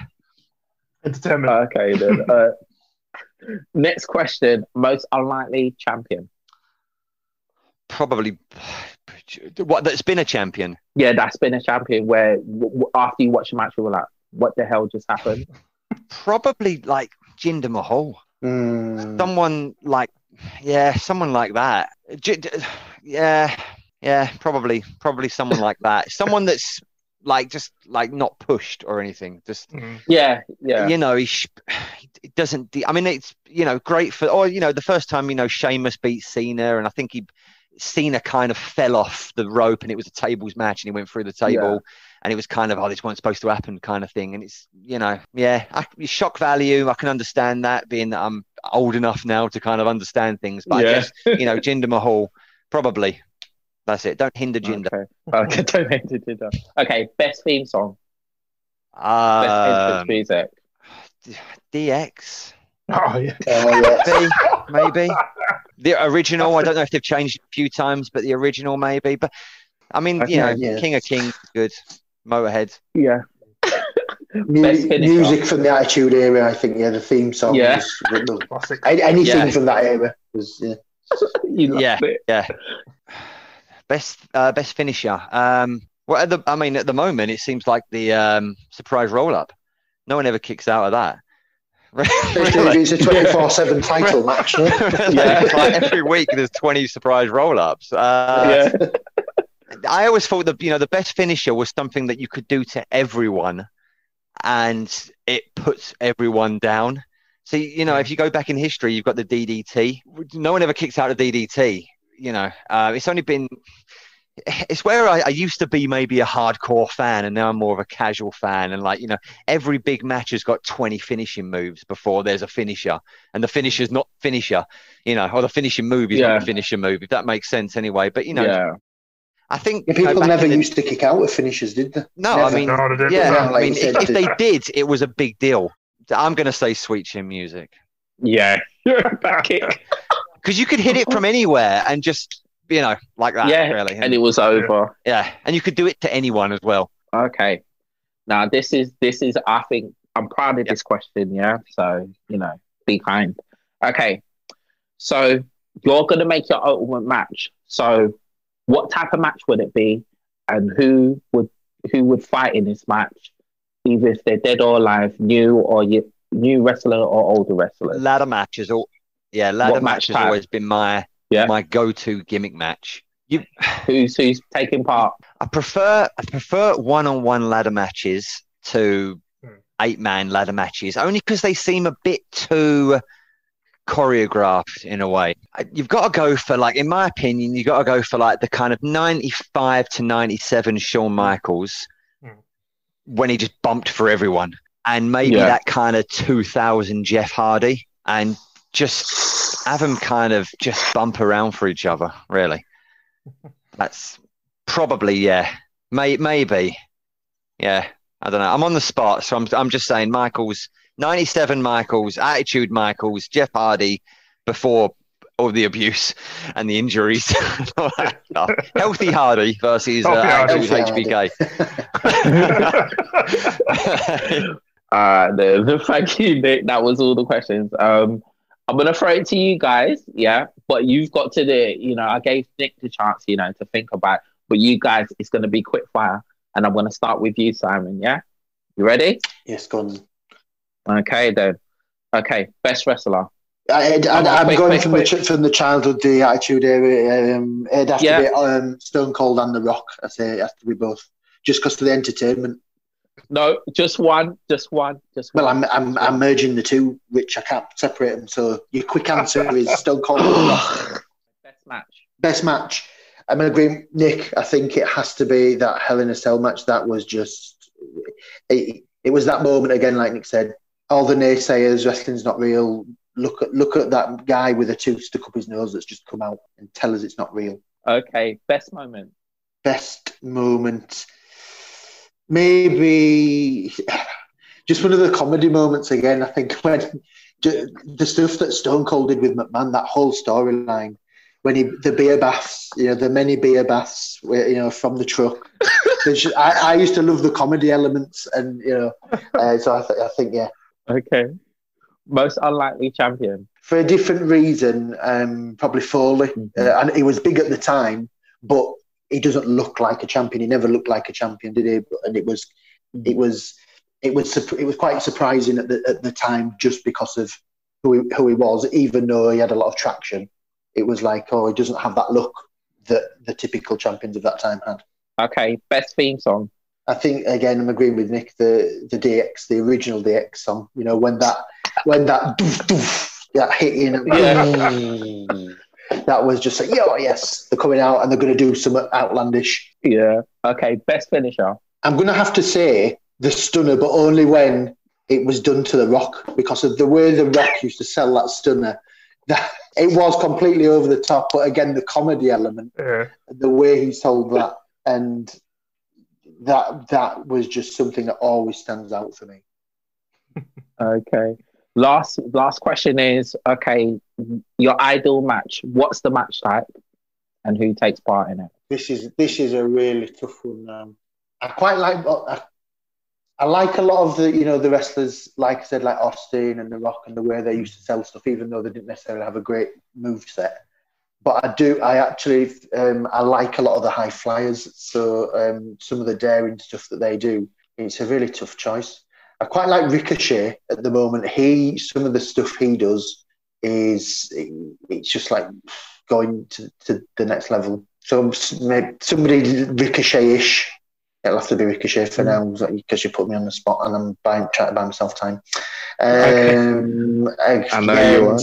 Entertainment. Okay, then. Uh, next question: most unlikely champion. Probably what that's been a champion. Yeah, that's been a champion where w- w- after you watch the match, you were like, "What the hell just happened?" Probably like Jinder Mahal. Mm. someone like yeah someone like that J- d- yeah yeah probably probably someone like that someone that's like just like not pushed or anything just Mm. Yeah, yeah, you know he, sh- he doesn't de- i mean it's you know great for or you know the first time you know Sheamus beat Cena and i think he Cena kind of fell off the rope and it was a tables match and he went through the table and it was kind of oh this wasn't supposed to happen kind of thing and it's you know yeah I, shock value i can understand that being that i'm old enough now to kind of understand things but Yeah. i guess you know jinder mahal probably that's it don't hinder jinder Okay, okay, don't it, did I? Okay, best theme song, best um, entrance music. Dx Oh yeah. Oh, maybe, maybe the original i don't know if they've changed a few times but the original maybe but i mean you know yeah. king of kings is good motorhead Yeah, Mu- music from the Attitude Era, I think. Yeah, the theme song. Yeah. Was, well, anything Yeah. from that era was. Yeah. you loved Yeah. it. yeah Best uh, best finisher. Um, well, at the, I mean, at the moment, it seems like the um, surprise roll up. No one ever kicks out of that. Really? It's a 24 7 title match. yeah, it's like every week there's 20 surprise roll ups. Uh, yeah. I always thought that you know the best finisher was something that you could do to everyone, and it puts everyone down. So you know, if you go back in history, you've got the DDT. No one ever kicks out a DDT. You know, uh, it's only been. It's where I, I used to be maybe a hardcore fan, and now I'm more of a casual fan. And like you know, every big match has got 20 finishing moves before there's a finisher, and the finisher's not finisher. You know, or the finishing move is Yeah. not a finisher move. If that makes sense, anyway. But you know, yeah. I think Yeah, you know, people never in the- used to kick out with finishers, did they? No, Never. I mean, No, they didn't. yeah, Yeah, I mean, if, if they did, it was a big deal. I'm going to say sweet chin music Yeah. Back kick. because you could hit it from anywhere and just, you know, like that, Yeah, really. And it was over. yeah, and you could do it to anyone as well. Okay. Now this is this is I think I'm proud of Yeah. this question, yeah. So, you know, be kind. Okay. So you're gonna make your ultimate match. So what type of match would it be? And who would who would fight in this match? Either if they're dead or alive, new or you, new wrestler or older wrestler. Ladder matches, all yeah, ladder What match has always been my Yeah. my go-to gimmick match. You, Who's who's taking part? I prefer I prefer one-on-one ladder matches to Hmm. eight-man ladder matches, only because they seem a bit too choreographed in a way. You've got to go for like, in my opinion, you've got to go for like the kind of ninety-five to ninety-seven Shawn Michaels Hmm. when he just bumped for everyone, and maybe Yeah. that kind of two thousand Jeff Hardy, and just have them kind of just bump around for each other. Really, that's probably yeah, may, maybe yeah. I don't know. I'm on the spot, so I'm I'm just saying Michaels, 97 Michaels, Attitude Michaels, Jeff Hardy before all the abuse and the injuries. All that stuff. Healthy Hardy versus uh, Healthy Attitude Hardy. HBK. Uh, the, the thank you, Nick. That was all the questions. Um, I'm gonna throw it to you guys, yeah. But you've got to the, you know, I gave Nick the chance, you know, to think about. But you guys, it's gonna be quick fire, and I'm gonna start with you, Simon. Yeah, you ready? yes, go on. Okay, then. Okay, best wrestler. I, I, Come on, I'm quick, going quick, from quick. the from the childhood, the attitude era. Um, it'd have Yeah. to be um, Stone Cold and The Rock. I say it has to be both, just because of the entertainment. No, just one, just one, just Well, one. I'm I'm, I'm merging the two, which I can't separate them. So your quick answer is Stone Cold and The Rock. best match. Best match. I'm going to agree, Nick. I think it has to be that Hell in a Cell match. That was just, it, it was that moment again, like Nick said. All the naysayers, wrestling's not real. Look at look at that guy with a tooth stuck up his nose that's just come out and tell us it's not real. Okay, best moment. Best moment, maybe just one of the comedy moments again. I think when the stuff that Stone Cold did with McMahon, that whole storyline, when he the beer baths, you know, the many beer baths, you know, from the truck. There's ju- I, I used to love the comedy elements, and you know, uh, so I, th- I think yeah, Okay, most unlikely champion. for a different reason, um, probably Foley, uh, and he was big at the time, but he doesn't look like a champion. He never looked like a champion, did he? And it was, it was, it was, it was quite surprising at the at the time, just because of who he, who he was. Even though he had a lot of traction, it was like, oh, he doesn't have that look that the typical champions of that time had. Okay, best theme song. I think again, I'm agreeing with Nick. The the DX, the original DX song. You know, when that when that doof, doof, that hit in, that was just like, yo, yes, they're coming out and they're going to do some outlandish. Yeah. Okay, best finisher. I'm going to have to say the stunner, but only when it was done to the Rock because of the way the Rock used to sell that stunner. That it was completely over the top, but again, the comedy element, Yeah. the way he sold that, and that that was just something that always stands out for me. Okay. Last last question is okay, your ideal match. What's the match type and who takes part in it? This is this is a really tough one. Um, I quite like. I, I like a lot of the you know the wrestlers, like I said, like Austin and The Rock, and the way they used to sell stuff, even though they didn't necessarily have a great move set. but I do. I actually um, I like a lot of the high flyers. So um, some of the daring stuff that they do, it's a really tough choice. I quite like Ricochet at the moment. He some of the stuff he does is it's just like going to, to the next level. So maybe somebody Ricochet-ish. It'll have to be Ricochet for mm. now because you put me on the spot and I'm buying, trying to buy myself time. Um, okay. I know you are.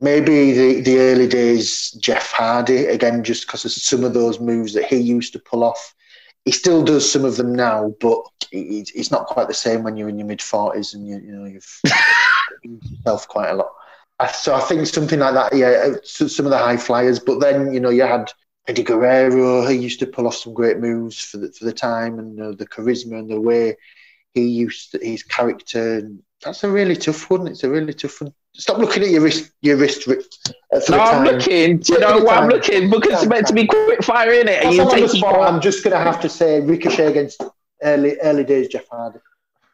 Maybe the, the early days, Jeff Hardy, again, just because of some of those moves that he used to pull off. He still does some of them now, but it's not quite the same when you're in your mid 40s and you, you know, you've yourself quite a lot. So I think something like that, yeah, uh, some of the high flyers. But then, you know, you had Eddie Guerrero, he used to pull off some great moves for the, for the time and uh, the charisma and the way he used to, his character. And that's a really tough one. It's a really tough one. Stop looking at your wrist. Your wrist. Uh, no, I'm looking. Do you know why I'm looking? Because it's meant to be quick fire in it. you I'm just going to have to say Ricochet against early early days Jeff Hardy.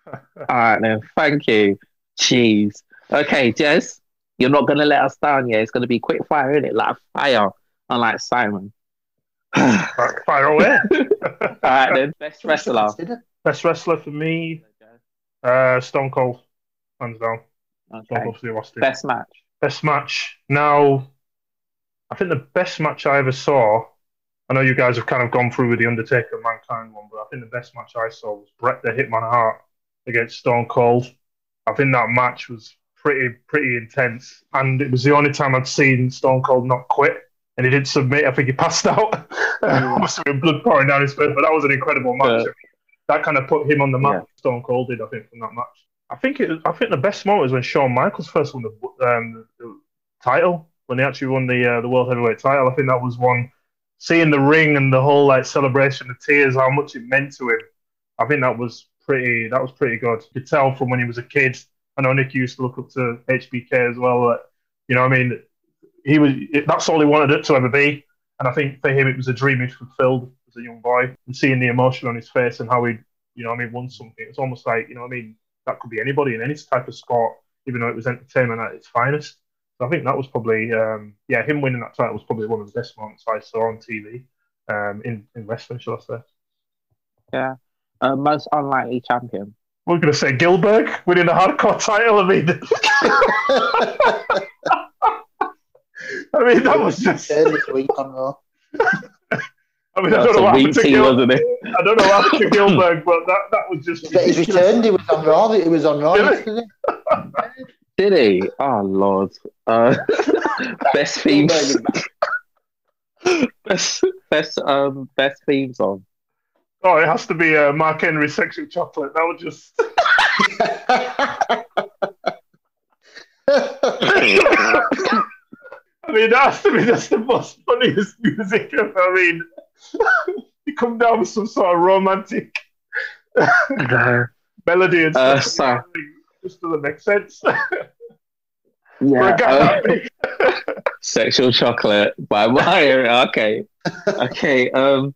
All right, then. Thank you. Jeez. Okay, Jez, you're not going to let us down. Yeah, it's going to be quick fire in it, like fire, unlike Simon. fire away. All right, then. Best wrestler. Best wrestler for me, uh, Stone Cold, hands down. Okay. Best match. Best match. Now, I think the best match I ever saw. I know you guys have kind of gone through with the Undertaker Mankind one, but I think the best match I saw was Bret the Hitman Hart against Stone Cold. I think that match was pretty pretty intense, and it was the only time I'd seen Stone Cold not quit, and he didn't submit. I think he passed out. Mm. Must have been blood pouring down his face, but that was an incredible match. Yeah. That kind of put him on the map. Yeah. Stone Cold did, I think, from that match. I think it. I think the best moment was when Shawn Michaels first won the, um, the title when he actually won the uh, the world heavyweight title. I think that was one. Seeing the ring and the whole like celebration, the tears, how much it meant to him. I think that was pretty. That was pretty good. You could tell from when he was a kid. I know Nick used to look up to HBK as well. That, you know, I mean, he was. That's all he wanted it to ever be. And I think for him, it was a dream he fulfilled as a young boy. And seeing the emotion on his face and how he, you know, I mean, won something. It's almost like, you know, I mean, that could be anybody in any type of sport, even though it was entertainment at its finest. So I think that was probably, um, yeah, him winning that title was probably one of the best moments I saw on TV um, in, in wrestling, shall I say. Yeah. Uh, most unlikely champion. We're going to say Gillberg winning the hardcore title. I mean, I mean that was just. I mean, I don't know what happened to Gil- wasn't it? I don't know what happened to Gillberg, but that, that was just. But he returned. He was on Raw. He was on Raw. Did, Did he? Oh Lord! Uh, best theme. best best um best theme song. Oh, it has to be uh, Mark Henry "Sexy Chocolate." That would just. I mean, that has to be just the most funniest music ever. I mean, you come down with some sort of romantic melody and uh, stuff. Just doesn't make sense. yeah. Uh, sexual chocolate by Meyer. Okay. Okay. Um,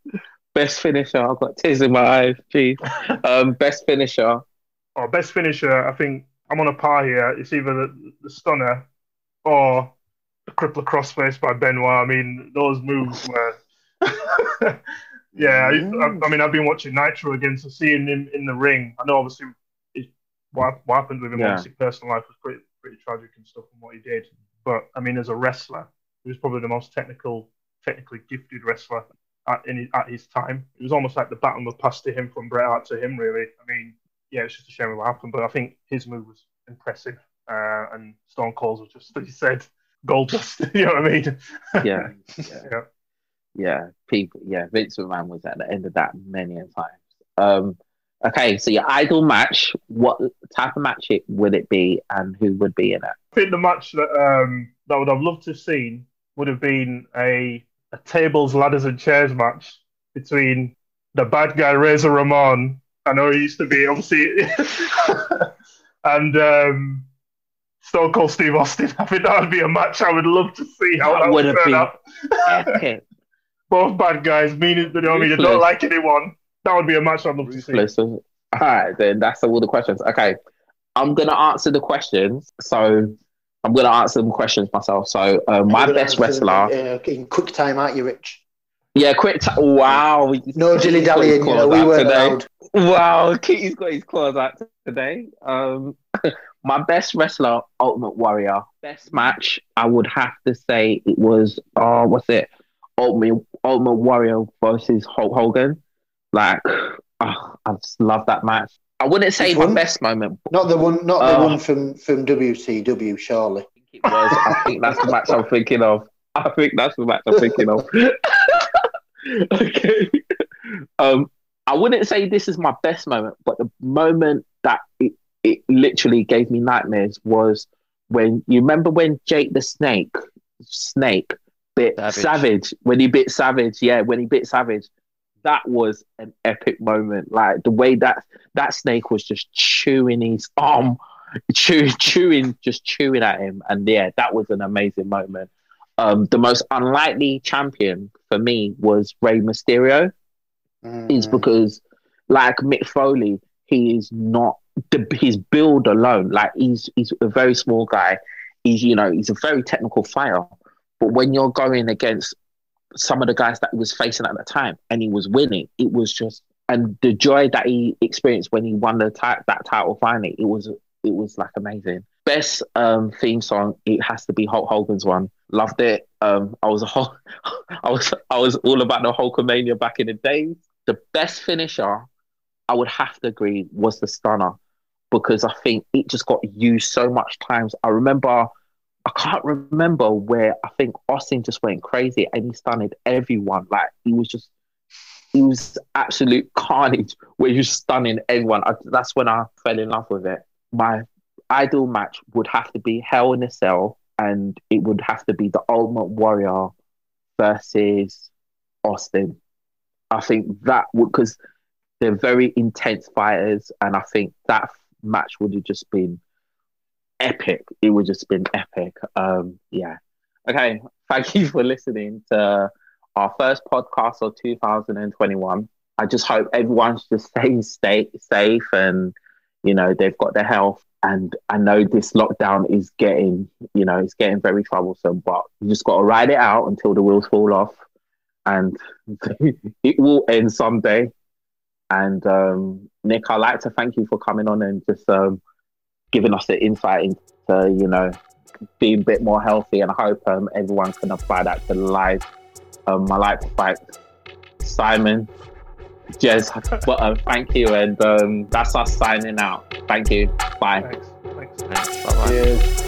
best finisher. I've got tears in my eyes. Jeez. Um, best finisher. Oh, best finisher. I think I'm on a par here. It's either the, the stunner or the crippler crossface by Benoit. I mean, those moves were yeah, I, I, mean, I've been watching Nitro again, so seeing him in the ring, I know obviously what, what happened with him, yeah. obviously, personal life was pretty, pretty tragic and stuff and what he did. But I mean, as a wrestler, he was probably the most technical, technically gifted wrestler at, in, at his time. It was almost like the baton was passed to him from Bret Hart to him, really. I mean, yeah, it's just a shame what happened, but I think his move was impressive. Uh, and Stone Cold was just, as you said, gold dust. you know what I mean? yeah. yeah. yeah yeah, people, yeah, Vince McMahon was at the end of that many a times. Um, okay, so your idol match, what type of match it would it be, and who would be in it? I think the match that um, that would have loved to have seen would have been a a tables, ladders, and chairs match between the bad guy Razor Ramon. I know he used to be obviously, and um, Stone Cold Steve Austin. I think that would be a match I would love to see how that, that would, turn out. epic both bad guys, meaning you know I mean they don't like anyone. That would be a match I'd love to see. All right, then that's all the questions. Okay, I'm gonna answer the questions. So I'm gonna answer some questions myself. So uh, my best wrestler. Uh, in quick time, aren't you, Rich? Yeah, quick. T- wow. No dilly dallying. You know, we weren't allowed. Wow, Kitty's got his claws out today. Um, my best wrestler, Ultimate Warrior. Best match, I would have to say it was. Oh, uh, what's it? Ultimate Ultimate Warrior versus Hulk Hogan. Like, oh, I just love that match. I wouldn't say Which my one? best moment. Not the one, not the uh, one from from WCW, surely. I think it was. I think that's the match I'm thinking of. I think that's the match I'm thinking of. okay. Um, I wouldn't say this is my best moment, but the moment that it, it literally gave me nightmares was when you remember when Jake the Snake, Snake bit Savage. Savage when he bit Savage, yeah, when he bit Savage, that was an epic moment. Like the way that that snake was just chewing his arm, chew, chewing, just chewing at him, and yeah, that was an amazing moment. Um, the most unlikely champion for me was Rey Mysterio, mm. is because like Mick Foley, he is not the his build alone. Like he's he's a very small guy. He's you know he's a very technical fighter, but when you're going against some of the guys that he was facing at the time, and he was winning. It was just and the joy that he experienced when he won the that title finally, it was it was like amazing. Best um, theme song, it has to be Hulk Hogan's one. Loved it. Um, I was a whole, I was I was all about the Hulkamania back in the days. The best finisher, I would have to agree, was the stunner because I think it just got used so much times. I remember I can't remember where I think Austin just went crazy and he stunned everyone. Like he was just, he was absolute carnage where he was stunning everyone. I, that's when I fell in love with it. My ideal match would have to be Hell in a Cell and it would have to be the Ultimate Warrior versus Austin. I think that would, because they're very intense fighters and I think that match would have just been epic. It would just been epic. Um, yeah. Okay. Thank you for listening to our first podcast of 2021. I just hope everyone's just staying stay, safe and, you know, they've got their health. And I know this lockdown is getting, you know, it's getting very troublesome, but you just got to ride it out until the wheels fall off. And it will end someday. And um, Nick, I'd like to thank you for coming on and just um, giving us the insight into, you know, being a bit more healthy. And I hope um, everyone can apply that to life. Um, I like to thank Simon, Jez, but um, thank you. And um, that's us signing out. Thank you. Bye. Thanks. Thanks. Thanks. Bye-bye. Cheers.